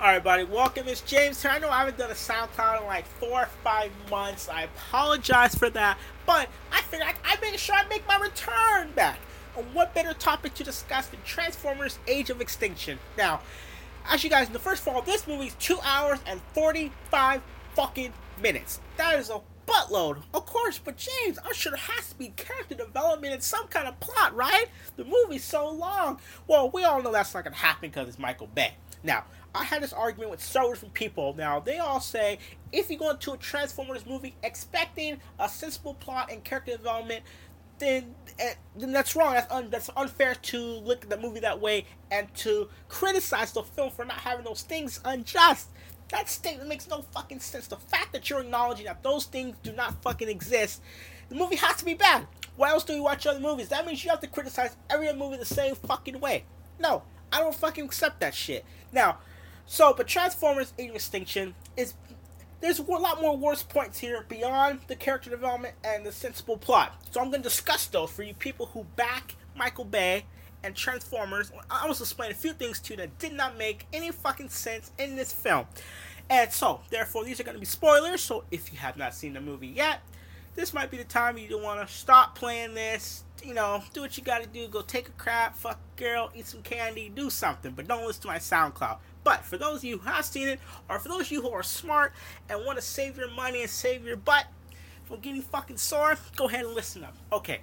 Alright, buddy, welcome. It's James here. I know I haven't done a SoundCloud in like four or five months. I apologize for that, but I figured I, I made sure I make my return back. And what better topic to discuss than Transformers Age of Extinction? Now, as you guys know, first of all, this movie's two hours and 45 fucking minutes. That is a buttload, of course, but James, I'm sure has to be character development and some kind of plot, right? The movie's so long. Well, we all know that's not gonna happen because it's Michael Bay. Now, I had this argument with several different people. Now, they all say if you go into a Transformers movie expecting a sensible plot and character development, then eh, then that's wrong. That's un, that's unfair to look at the movie that way and to criticize the film for not having those things unjust. That statement makes no fucking sense. The fact that you're acknowledging that those things do not fucking exist, the movie has to be bad. Why else do you watch other movies? That means you have to criticize every movie the same fucking way. No, I don't fucking accept that shit. Now, so, but Transformers Age of Extinction is there's a lot more worse points here beyond the character development and the sensible plot. So I'm going to discuss those for you people who back Michael Bay and Transformers. I was explain a few things to you that did not make any fucking sense in this film. And so, therefore, these are going to be spoilers. So if you have not seen the movie yet, this might be the time you want to stop playing this. You know, do what you got to do. Go take a crap, fuck a girl, eat some candy, do something. But don't listen to my SoundCloud. But for those of you who have seen it, or for those of you who are smart and want to save your money and save your butt from getting fucking sore, go ahead and listen up. Okay.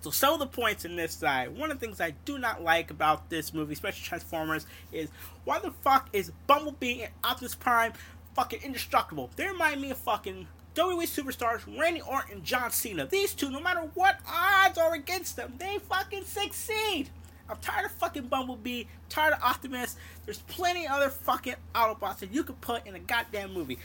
So some of the points in this side, one of the things I do not like about this movie, especially Transformers, is why the fuck is Bumblebee and Optimus Prime fucking indestructible? They remind me of fucking WWE superstars Randy Orton and John Cena. These two, no matter what odds are against them, they fucking succeed. I'm tired of fucking Bumblebee, tired of Optimus. There's plenty other fucking Autobots that you could put in a goddamn movie.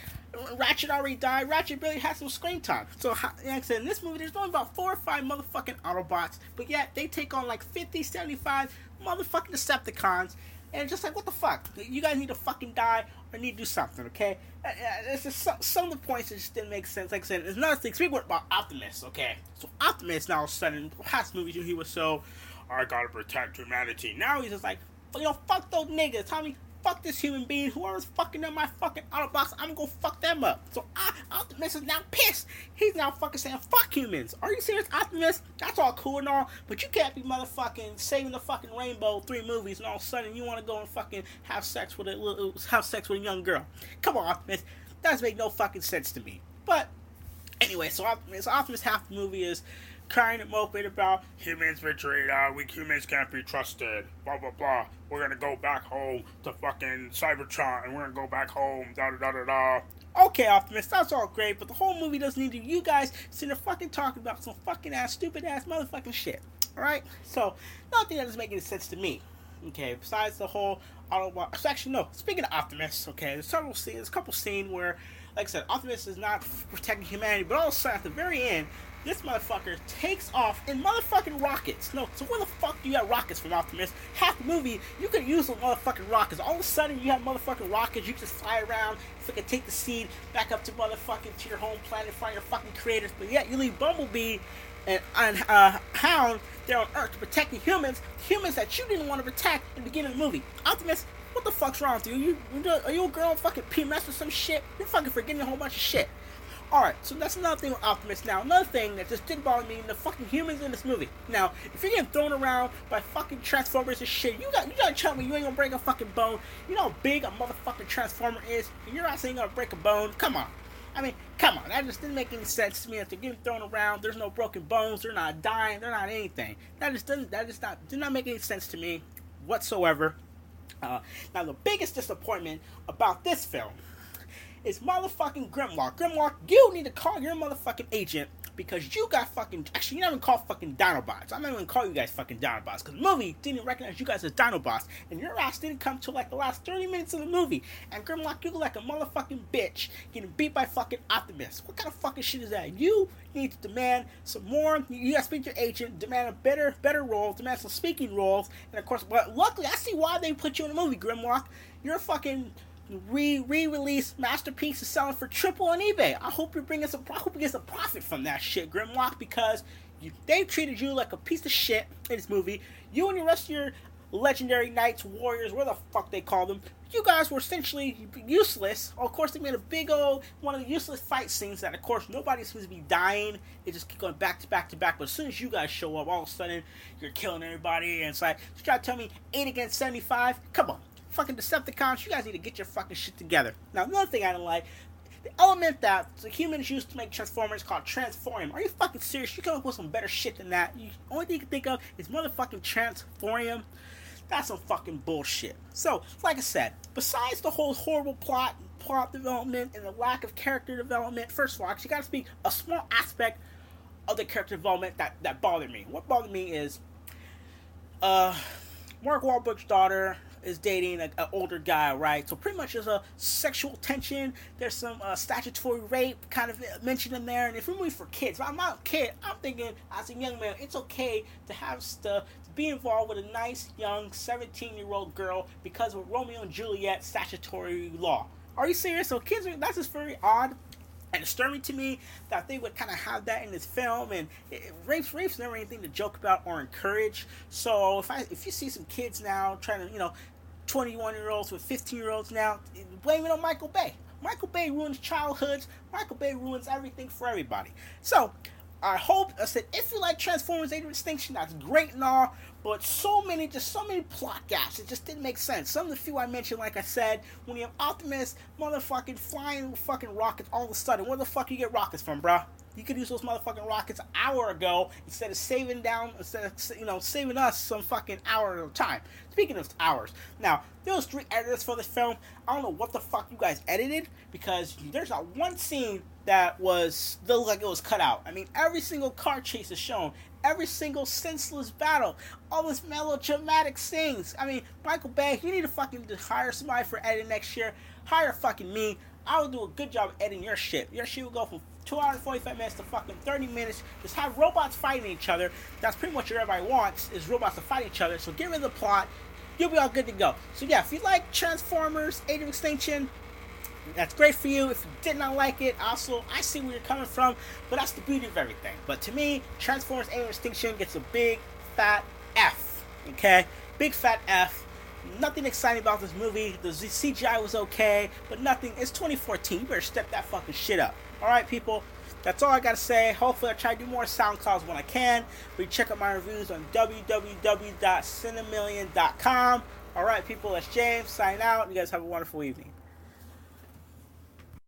Ratchet already died. Ratchet barely has some screen time. So, like I said, in this movie, there's only about four or five motherfucking Autobots, but yet they take on like 50, 75 motherfucking Decepticons. And just like, what the fuck? You guys need to fucking die or need to do something, okay? Uh, uh, it's just some, some of the points that just didn't make sense. Like I said, there's another thing. Speaking about Optimus, okay? So Optimus now all of a sudden, past movies, he was so I gotta protect humanity. Now he's just like, you know, fuck those niggas. Tommy, fuck this human being. Whoever's fucking up my fucking Autobots, I'm gonna fuck them up. So I, Optimus is now pissed. He's now fucking saying, fuck humans. Are you serious, Optimus? That's all cool and all, but you can't be motherfucking saving the fucking rainbow three movies and all of a sudden you wanna go and fucking have sex with a little, have sex with a young girl. Come on, Optimus. That doesn't make no fucking sense to me. But anyway, so Optimus, Optimus half the movie is crying of moping about humans betrayed us, we humans can't be trusted, blah blah blah. We're gonna go back home to fucking Cybertron and we're gonna go back home, da da da da da. Okay, Optimus, that's all great, but the whole movie doesn't need you guys sitting there fucking talking about some fucking ass, stupid ass motherfucking shit. Alright? So, nothing that make any sense to me. Okay, besides the whole Autobot. So actually, no. Speaking of Optimus, okay, there's several scenes, there's a couple scenes where, like I said, Optimus is not protecting humanity, but all of a sudden, at the very end, this motherfucker takes off in motherfucking rockets. No, so where the fuck do you have rockets from Optimus? Half the movie, you could use those motherfucking rockets. All of a sudden, you have motherfucking rockets. You just fly around, fucking take the seed back up to motherfucking to your home planet, find your fucking creators. But yet, you leave Bumblebee and, and uh, Hound there on Earth to protect the humans, humans that you didn't want to protect in the beginning of the movie. Optimus, what the fuck's wrong with you? You, are you a girl fucking PMS or some shit? You're fucking forgetting a whole bunch of shit. Alright, so that's another thing with Optimus. Now, another thing that just didn't bother me, the fucking humans in this movie. Now, if you're getting thrown around by fucking Transformers and shit, you got you gotta tell me you ain't gonna break a fucking bone. You know how big a motherfucking Transformer is, and you're not saying gonna break a bone. Come on. I mean, come on, that just didn't make any sense to me. If they're getting thrown around, there's no broken bones, they're not dying, they're not anything. That just doesn't that just not did not make any sense to me whatsoever. Uh, now the biggest disappointment about this film is motherfucking Grimlock. Grimlock, you need to call your motherfucking agent because you got fucking. Actually, you never call fucking Dinobots. I'm not even call you guys fucking Dinobots because the movie didn't recognize you guys as Dinobots, and your ass didn't come till like the last 30 minutes of the movie. And Grimlock, you look like a motherfucking bitch getting beat by fucking Optimus. What kind of fucking shit is that? You need to demand some more. You gotta speak to your agent, demand a better, better role, demand some speaking roles, and of course, but luckily, I see why they put you in the movie, Grimlock. You're fucking re re-release masterpiece is selling for triple on eBay. I hope you're bringing some. I hope you get some profit from that shit, Grimlock, because you, they treated you like a piece of shit in this movie. You and the rest of your legendary knights, warriors, where the fuck they call them. You guys were essentially useless. Of course, they made a big old one of the useless fight scenes that, of course, nobody seems to be dying. They just keep going back to back to back. But as soon as you guys show up, all of a sudden you're killing everybody. And it's like, you try to tell me eight against seventy-five? Come on, fucking Decepticons, you guys need to get your fucking shit together. Now, another thing I don't like, the element that the humans use to make Transformers called Transformium. Are you fucking serious? You come up with some better shit than that. The only thing you can think of is motherfucking Transformium. That's some fucking bullshit. So, like I said, besides the whole horrible plot, and plot development, and the lack of character development, first of all, actually, got to speak a small aspect of the character development that that bothered me. What bothered me is, uh, Mark Wahlberg's daughter is dating an older guy, right? So pretty much there's a sexual tension. There's some uh, statutory rape kind of mentioned in there. And if we're for kids, I'm not a kid. I'm thinking as a young man, it's okay to have stuff to be involved with a nice young 17 year old girl because of Romeo and Juliet statutory law. Are you serious? So kids, are, that's just very odd and disturbing to me that they would kind of have that in this film and it, rape's rape's never anything to joke about or encourage so if i if you see some kids now trying to you know 21 year olds with 15 year olds now blame it on michael bay michael bay ruins childhoods michael bay ruins everything for everybody so I hope I said if you like Transformers Age of Extinction, that's great and all, but so many just so many plot gaps. It just didn't make sense. Some of the few I mentioned, like I said, when you have Optimus motherfucking flying fucking rockets all of a sudden, where the fuck you get rockets from, bruh? You could use those motherfucking rockets an hour ago instead of saving down, instead of you know saving us some fucking hour of time. Speaking of hours, now there was three editors for this film. I don't know what the fuck you guys edited because there's not one scene that was looked like it was cut out. I mean, every single car chase is shown, every single senseless battle, all this melodramatic scenes. I mean, Michael Bay, you need to fucking hire somebody for editing next year. Hire fucking me. I will do a good job editing your shit. Your shit will go from 2 hours 45 minutes to fucking 30 minutes. Just have robots fighting each other. That's pretty much what everybody wants, is robots to fight each other. So get rid of the plot. You'll be all good to go. So yeah, if you like Transformers, Age of Extinction, that's great for you. If you did not like it, also, I see where you're coming from, but that's the beauty of everything. But to me, Transformers Age of Extinction gets a big, fat F. Okay? Big, fat F. Nothing exciting about this movie. The CGI was okay, but nothing. It's 2014. You better step that fucking shit up. Alright, people? That's all I gotta say. Hopefully, I try to do more sound clouds when I can. But you check out my reviews on www.cinemillion.com. Alright, people, that's James. Sign out. You guys have a wonderful evening.